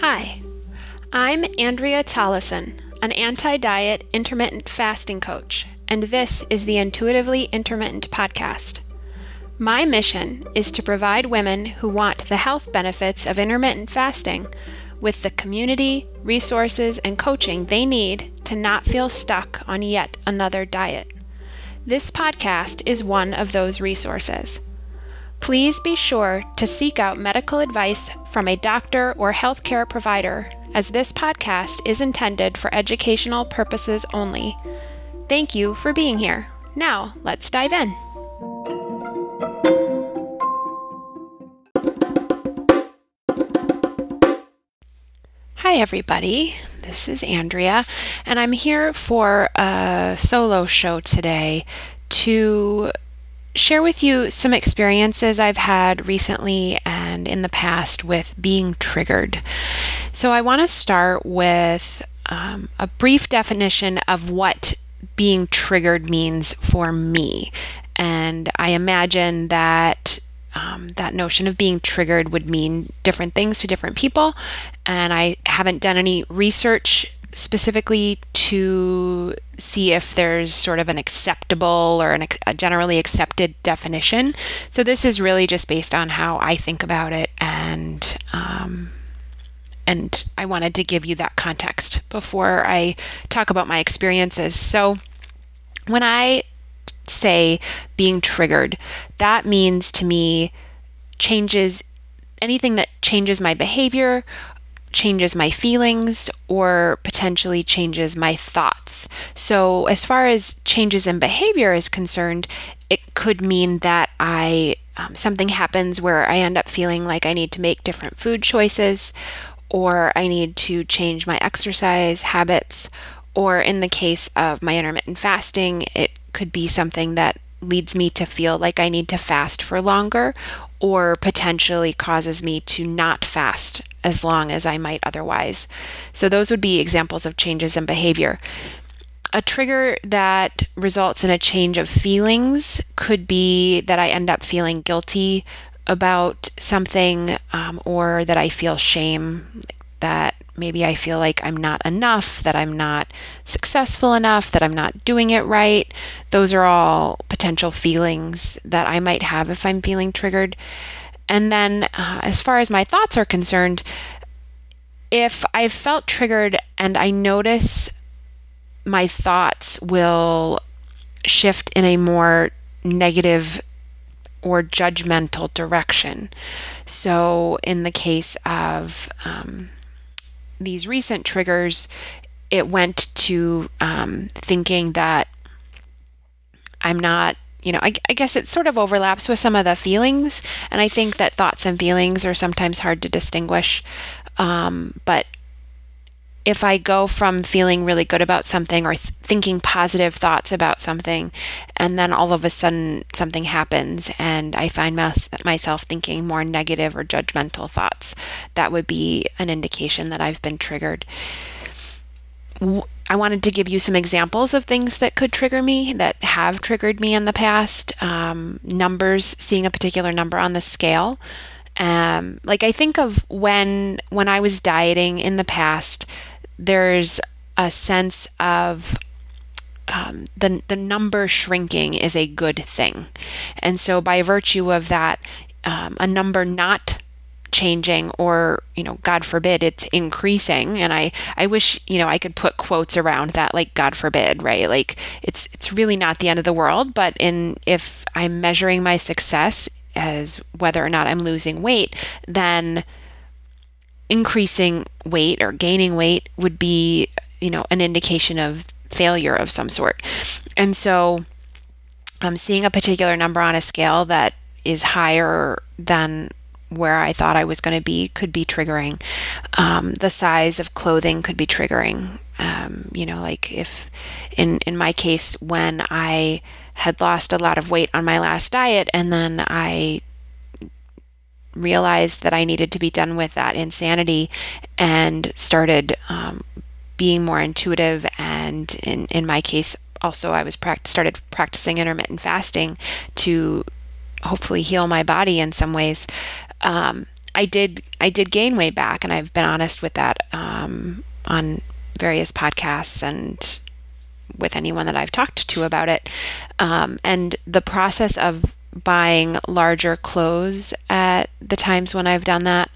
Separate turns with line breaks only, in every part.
Hi, I'm Andrea Tollison, an anti diet intermittent fasting coach, and this is the Intuitively Intermittent podcast. My mission is to provide women who want the health benefits of intermittent fasting with the community, resources, and coaching they need to not feel stuck on yet another diet. This podcast is one of those resources. Please be sure to seek out medical advice from a doctor or healthcare provider, as this podcast is intended for educational purposes only. Thank you for being here. Now, let's dive in. Hi, everybody. This is Andrea, and I'm here for a solo show today to share with you some experiences I've had recently and in the past with being triggered. So, I want to start with um, a brief definition of what being triggered means for me. And I imagine that um, that notion of being triggered would mean different things to different people. And I haven't done any research specifically to see if there's sort of an acceptable or an, a generally accepted definition. So this is really just based on how I think about it, and um, and I wanted to give you that context before I talk about my experiences. So when I say being triggered, that means to me changes anything that changes my behavior changes my feelings or potentially changes my thoughts. So, as far as changes in behavior is concerned, it could mean that I um, something happens where I end up feeling like I need to make different food choices or I need to change my exercise habits or in the case of my intermittent fasting, it could be something that leads me to feel like I need to fast for longer or potentially causes me to not fast as long as I might otherwise. So, those would be examples of changes in behavior. A trigger that results in a change of feelings could be that I end up feeling guilty about something um, or that I feel shame that maybe I feel like I'm not enough, that I'm not successful enough, that I'm not doing it right. Those are all potential feelings that I might have if I'm feeling triggered. And then, uh, as far as my thoughts are concerned, if I've felt triggered and I notice my thoughts will shift in a more negative or judgmental direction. So, in the case of um, these recent triggers, it went to um, thinking that I'm not, you know, I, I, guess it sort of overlaps with some of the feelings. And I think that thoughts and feelings are sometimes hard to distinguish. Um, but if I go from feeling really good about something or th- thinking positive thoughts about something, and then all of a sudden something happens and I find mas- myself thinking more negative or judgmental thoughts, that would be an indication that I've been triggered. I wanted to give you some examples of things that could trigger me, that have triggered me in the past. Um, numbers, seeing a particular number on the scale. Um, like I think of when when I was dieting in the past, there's a sense of um, the the number shrinking is a good thing, and so by virtue of that, um, a number not changing or you know god forbid it's increasing and i i wish you know i could put quotes around that like god forbid right? Like it's it's really not the end of the world but in if i'm measuring my success as whether or not i'm losing weight then increasing weight or gaining weight would be, you know, an indication of failure of some sort. And so I'm seeing a particular number on a scale that is higher than where I thought I was going to be could be triggering. Um, the size of clothing could be triggering. Um, you know, like if in in my case when I had lost a lot of weight on my last diet and then I realized that I needed to be done with that insanity and started um, being more intuitive. And in, in my case, also, I was pract- started practicing intermittent fasting to hopefully heal my body in some ways. Um, I did I did gain weight back, and I've been honest with that um, on various podcasts and with anyone that I've talked to about it. Um, and the process of buying larger clothes at the times when I've done that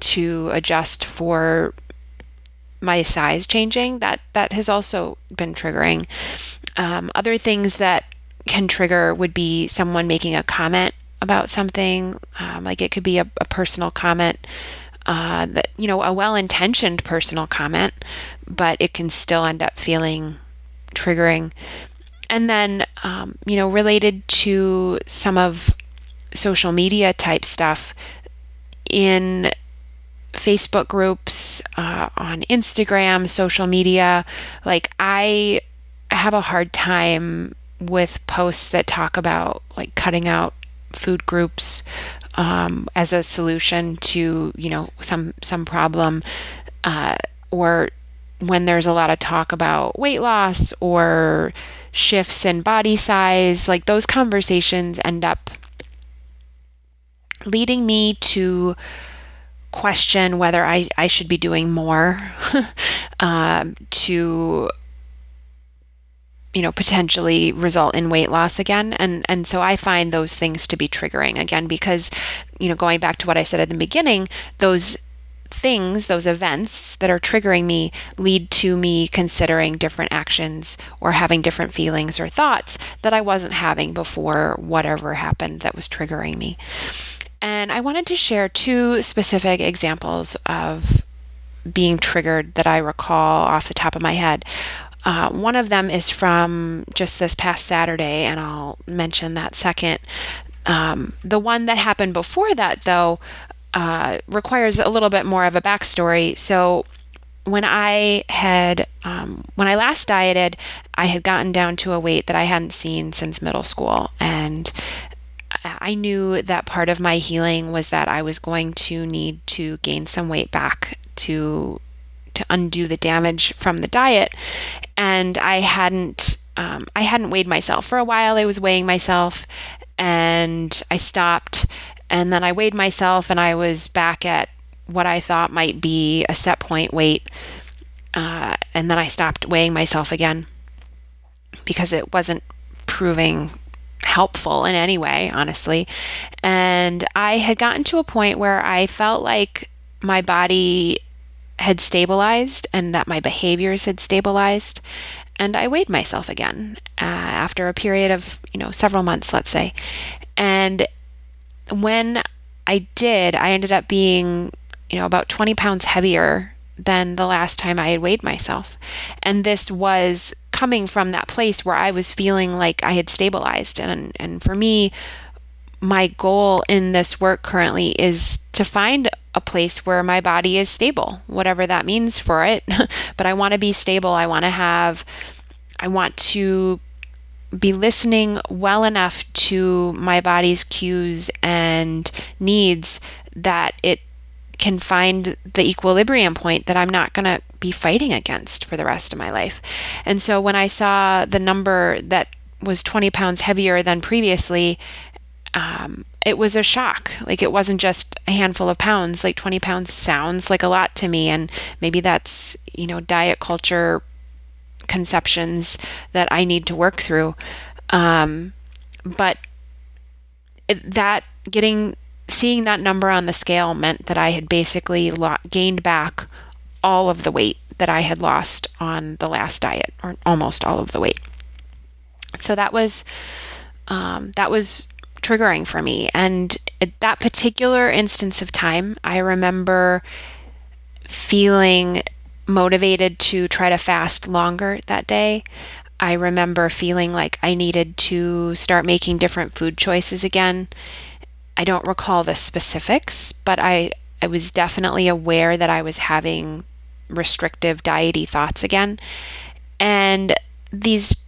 to adjust for my size changing. That that has also been triggering. Um, other things that can trigger would be someone making a comment about something. Um, like it could be a, a personal comment uh, that you know a well-intentioned personal comment but it can still end up feeling triggering and then um, you know related to some of social media type stuff in Facebook groups, uh, on Instagram, social media. Like, I have a hard time with posts that talk about like cutting out food groups um, as a solution to you know some some problem, uh, or when there's a lot of talk about weight loss or shifts in body size, like those conversations end up leading me to question whether I, I should be doing more um, to you know potentially result in weight loss again. And and so i find those things to be triggering again because you know going back to what i said at the beginning those things those events that are triggering me lead to me considering different actions or having different feelings or thoughts that i wasn't having before whatever happened that was triggering me and I wanted to share two specific examples of being triggered that I recall off the top of my head. Uh, one of them is from just this past Saturday, and I'll mention that second. Um, the one that happened before that, though, uh, requires a little bit more of a backstory. So, when I had, um, when I last dieted, I had gotten down to a weight that I hadn't seen since middle school. And I knew that part of my healing was that I was going to need to gain some weight back to to undo the damage from the diet, and I hadn't um, I hadn't weighed myself for a while. I was weighing myself, and I stopped, and then I weighed myself, and I was back at what I thought might be a set point weight, uh, and then I stopped weighing myself again because it wasn't proving helpful in any way, honestly. And I had gotten to a point where I felt like my body had stabilized and that my behaviors had stabilized. And I weighed myself again uh, after a period of, you know, several months, let's say. And when I did, I ended up being, you know, about 20 pounds heavier than the last time I had weighed myself. And this was coming from that place where I was feeling like I had stabilized. And, and for me, my goal in this work currently is to find a place where my body is stable, whatever that means for it. but I want to be stable. I want to have, I want to be listening well enough to my body's cues and needs that it can find the equilibrium point that I'm not going to be fighting against for the rest of my life. And so when I saw the number that was 20 pounds heavier than previously, um, it was a shock. Like it wasn't just a handful of pounds. Like 20 pounds sounds like a lot to me. And maybe that's, you know, diet culture conceptions that I need to work through. Um, but it, that getting seeing that number on the scale meant that I had basically lo- gained back all of the weight that I had lost on the last diet, or almost all of the weight. So that was um, that was triggering for me. And at that particular instance of time, I remember feeling motivated to try to fast longer that day. I remember feeling like I needed to start making different food choices again I don't recall the specifics, but I, I was definitely aware that I was having restrictive diety thoughts again. And these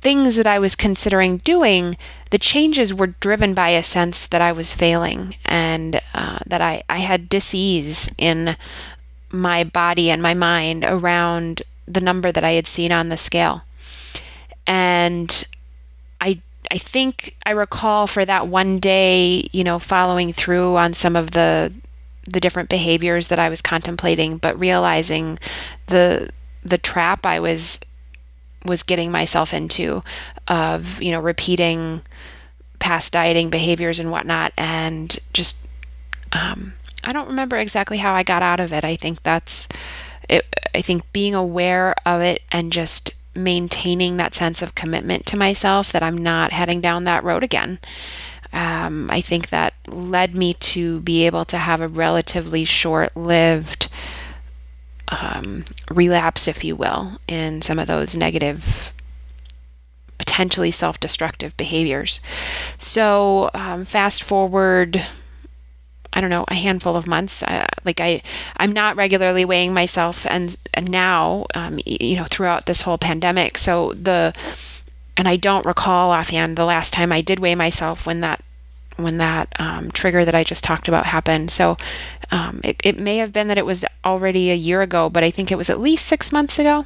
things that I was considering doing, the changes were driven by a sense that I was failing and uh, that I, I had disease in my body and my mind around the number that I had seen on the scale. And I I think I recall for that one day, you know, following through on some of the the different behaviors that I was contemplating, but realizing the the trap I was was getting myself into of you know repeating past dieting behaviors and whatnot, and just um, I don't remember exactly how I got out of it. I think that's it. I think being aware of it and just maintaining that sense of commitment to myself that I'm not heading down that road again. Um, I think that led me to be able to have a relatively short lived um, relapse, if you will, in some of those negative, potentially self destructive behaviors. So, um, fast forward. I don't know, a handful of months. Uh, like I, I'm not regularly weighing myself, and, and now, um, you know, throughout this whole pandemic. So the, and I don't recall offhand the last time I did weigh myself when that when that um, trigger that I just talked about happened. So um, it, it may have been that it was already a year ago, but I think it was at least six months ago.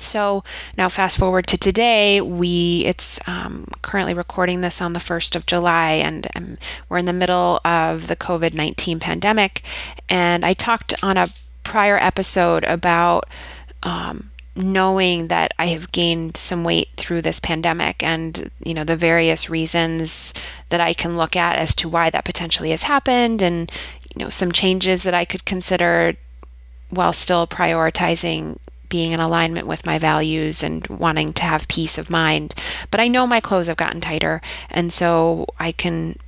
So now, fast forward to today, we it's um, currently recording this on the first of July, and um, we're in the middle of the COVID nineteen pandemic. And I talked on a prior episode about um, knowing that I have gained some weight through this pandemic and you know the various reasons that I can look at as to why that potentially has happened and you know some changes that I could consider while still prioritizing being in alignment with my values and wanting to have peace of mind. But I know my clothes have gotten tighter and so I can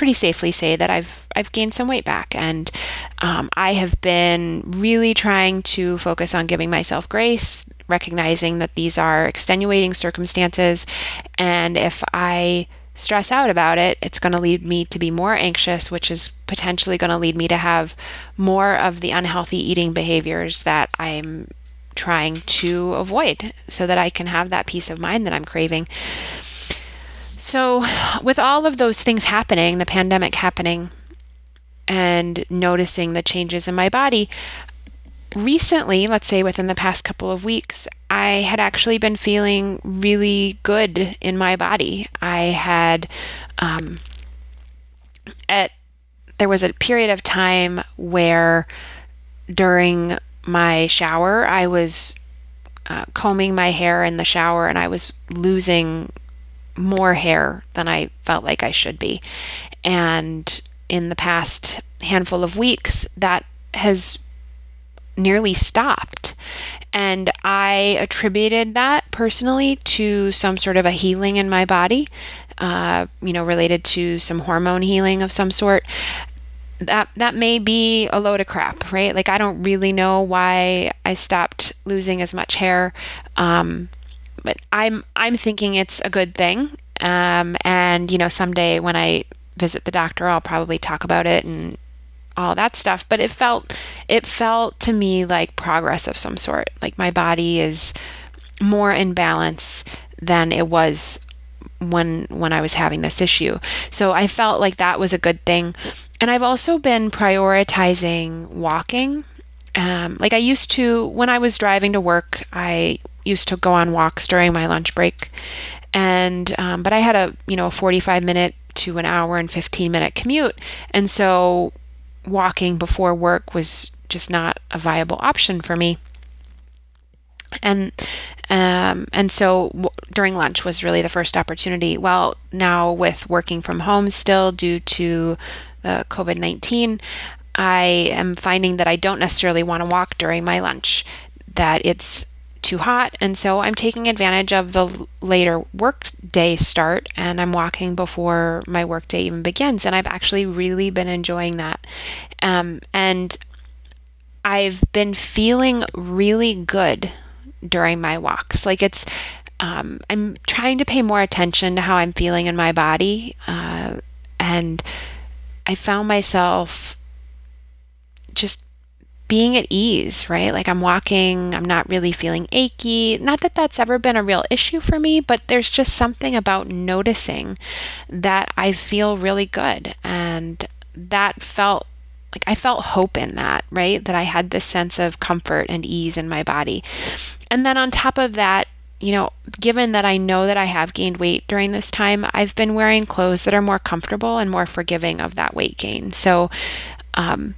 pretty safely say that I've I've gained some weight back, and um, I have been really trying to focus on giving myself grace, recognizing that these are extenuating circumstances, and if I stress out about it, it's going to lead me to be more anxious, which is potentially going to lead me to have more of the unhealthy eating behaviors that I'm trying to avoid so that I can have that peace of mind that I'm craving. So, with all of those things happening, the pandemic happening, and noticing the changes in my body, recently, let's say within the past couple of weeks, I had actually been feeling really good in my body. I had, um, at there was a period of time where during my shower, I was uh, combing my hair in the shower and I was losing more hair than I felt like I should be. And in the past handful of weeks, that has nearly stopped. And I attributed that personally to some sort of a healing in my body, uh, you know, related to some hormone healing of some sort. That that may be a load of crap, right? Like I don't really know why I stopped losing as much hair. Um, but I'm I'm thinking it's a good thing. Um, and you know, someday when I visit the doctor, I'll probably talk about it and all that stuff. But it felt it felt to me like progress of some sort. Like my body is more in balance than it was when when I was having this issue. So I felt like that was a good thing. And I've also been prioritizing walking. Um, like I used to when I was driving to work, I used to go on walks during my lunch break, and um, but I had a you know a 45 minute to an hour and 15 minute commute, and so walking before work was just not a viable option for me. And um, and so w- during lunch was really the first opportunity. Well, now with working from home still due to the COVID 19, I am finding that I don't necessarily want to walk during my lunch, that it's too hot. And so I'm taking advantage of the later work day start and I'm walking before my work day even begins. And I've actually really been enjoying that. Um, and I've been feeling really good during my walks. Like it's, um, I'm trying to pay more attention to how I'm feeling in my body. Uh, and I found myself just being at ease, right? Like I'm walking, I'm not really feeling achy. Not that that's ever been a real issue for me, but there's just something about noticing that I feel really good. And that felt like I felt hope in that, right? That I had this sense of comfort and ease in my body. And then on top of that, you know, given that I know that I have gained weight during this time, I've been wearing clothes that are more comfortable and more forgiving of that weight gain. So, um,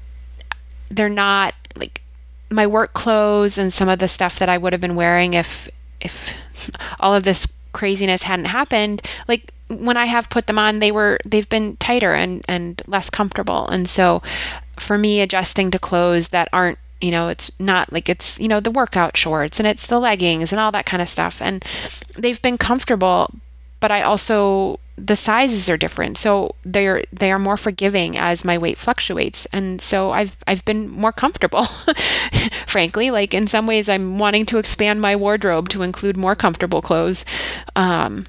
they're not my work clothes and some of the stuff that I would have been wearing if if all of this craziness hadn't happened. Like when I have put them on, they were they've been tighter and and less comfortable. And so, for me, adjusting to clothes that aren't you know it's not like it's you know the workout shorts and it's the leggings and all that kind of stuff and they've been comfortable but i also the sizes are different. So they're they are more forgiving as my weight fluctuates. And so i've i've been more comfortable frankly. Like in some ways i'm wanting to expand my wardrobe to include more comfortable clothes. Um,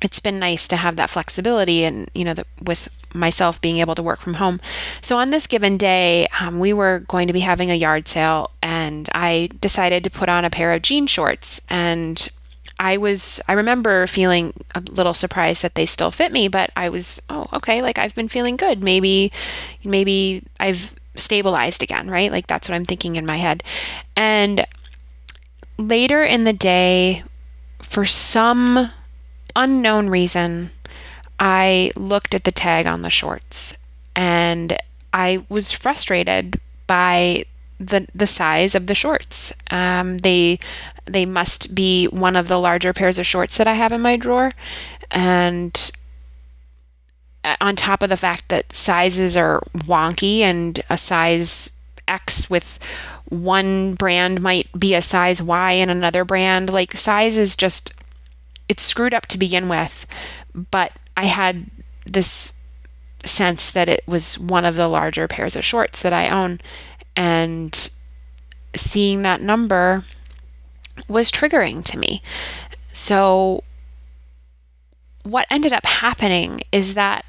it's been nice to have that flexibility and you know the, with myself being able to work from home. So on this given day um, we were going to be having a yard sale and i decided to put on a pair of jean shorts. And i was i remember feeling a little surprised that they still fit me but i was oh okay like i've been feeling good. Maybe maybe i've stabilized again right? Like that's what i'm thinking in my head. And later in the day for some unknown reason, I looked at the tag on the shorts and I was frustrated by the the size of the shorts. Um, they they must be one of the larger pairs of shorts that I have in my drawer, and uh, on top of the fact that sizes are wonky and a size X with one brand might be a size Y in another brand, like size is just it's screwed up to begin with, but I had this sense that it was one of the larger pairs of shorts that I own. And seeing that number was triggering to me. So, what ended up happening is that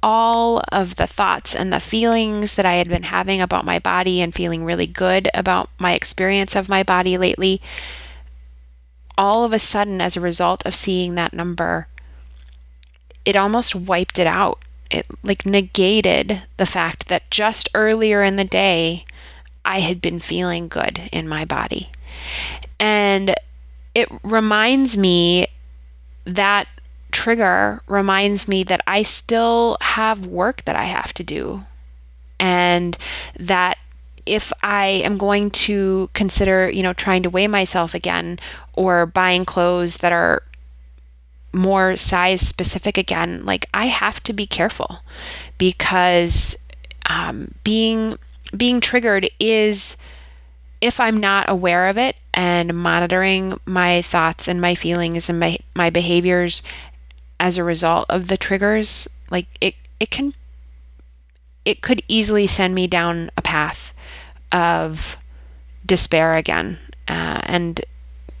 all of the thoughts and the feelings that I had been having about my body and feeling really good about my experience of my body lately all of a sudden, as a result of seeing that number, it almost wiped it out. It like negated the fact that just earlier in the day, I had been feeling good in my body. And it reminds me that trigger reminds me that I still have work that I have to do. And that if I am going to consider, you know, trying to weigh myself again or buying clothes that are more size specific again, like I have to be careful because um, being being triggered is if I'm not aware of it and monitoring my thoughts and my feelings and my my behaviors as a result of the triggers, like it it can it could easily send me down a path of despair again. Uh, and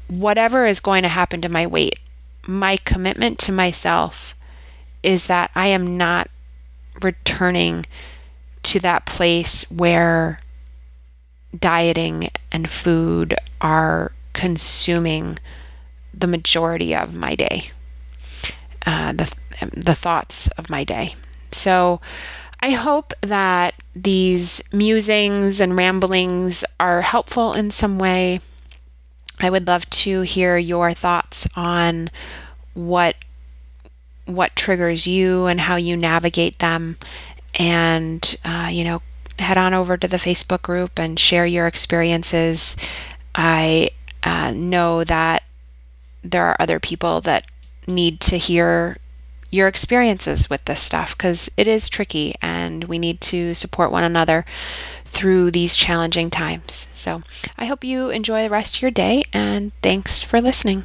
whatever is going to happen to my weight, my commitment to myself is that I am not returning to that place where dieting and food are consuming the majority of my day, uh, the, the thoughts of my day. So I hope that these musings and ramblings are helpful in some way. I would love to hear your thoughts on what what triggers you and how you navigate them and uh, you know head on over to the facebook group and share your experiences i uh, know that there are other people that need to hear your experiences with this stuff because it is tricky and we need to support one another through these challenging times. So I hope you enjoy the rest of your day and thanks for listening.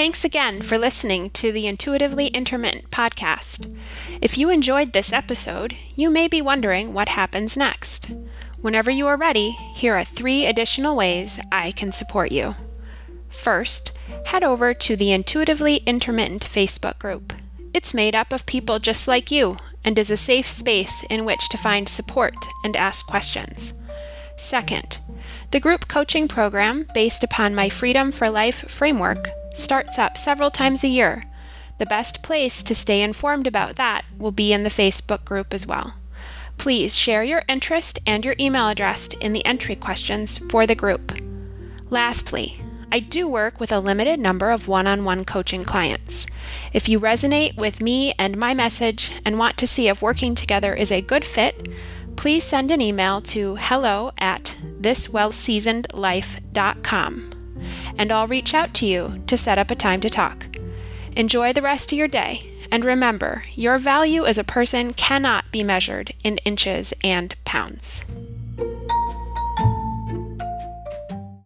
Thanks again for listening to the Intuitively Intermittent podcast. If you enjoyed this episode, you may be wondering what happens next. Whenever you are ready, here are three additional ways I can support you. First, head over to the Intuitively Intermittent Facebook group. It's made up of people just like you and is a safe space in which to find support and ask questions. Second, the group coaching program, based upon my Freedom for Life framework, starts up several times a year. The best place to stay informed about that will be in the Facebook group as well. Please share your interest and your email address in the entry questions for the group. Lastly, I do work with a limited number of one on one coaching clients. If you resonate with me and my message and want to see if working together is a good fit, please send an email to hello at thiswellseasonedlife.com and I'll reach out to you to set up a time to talk. Enjoy the rest of your day, and remember your value as a person cannot be measured in inches and pounds.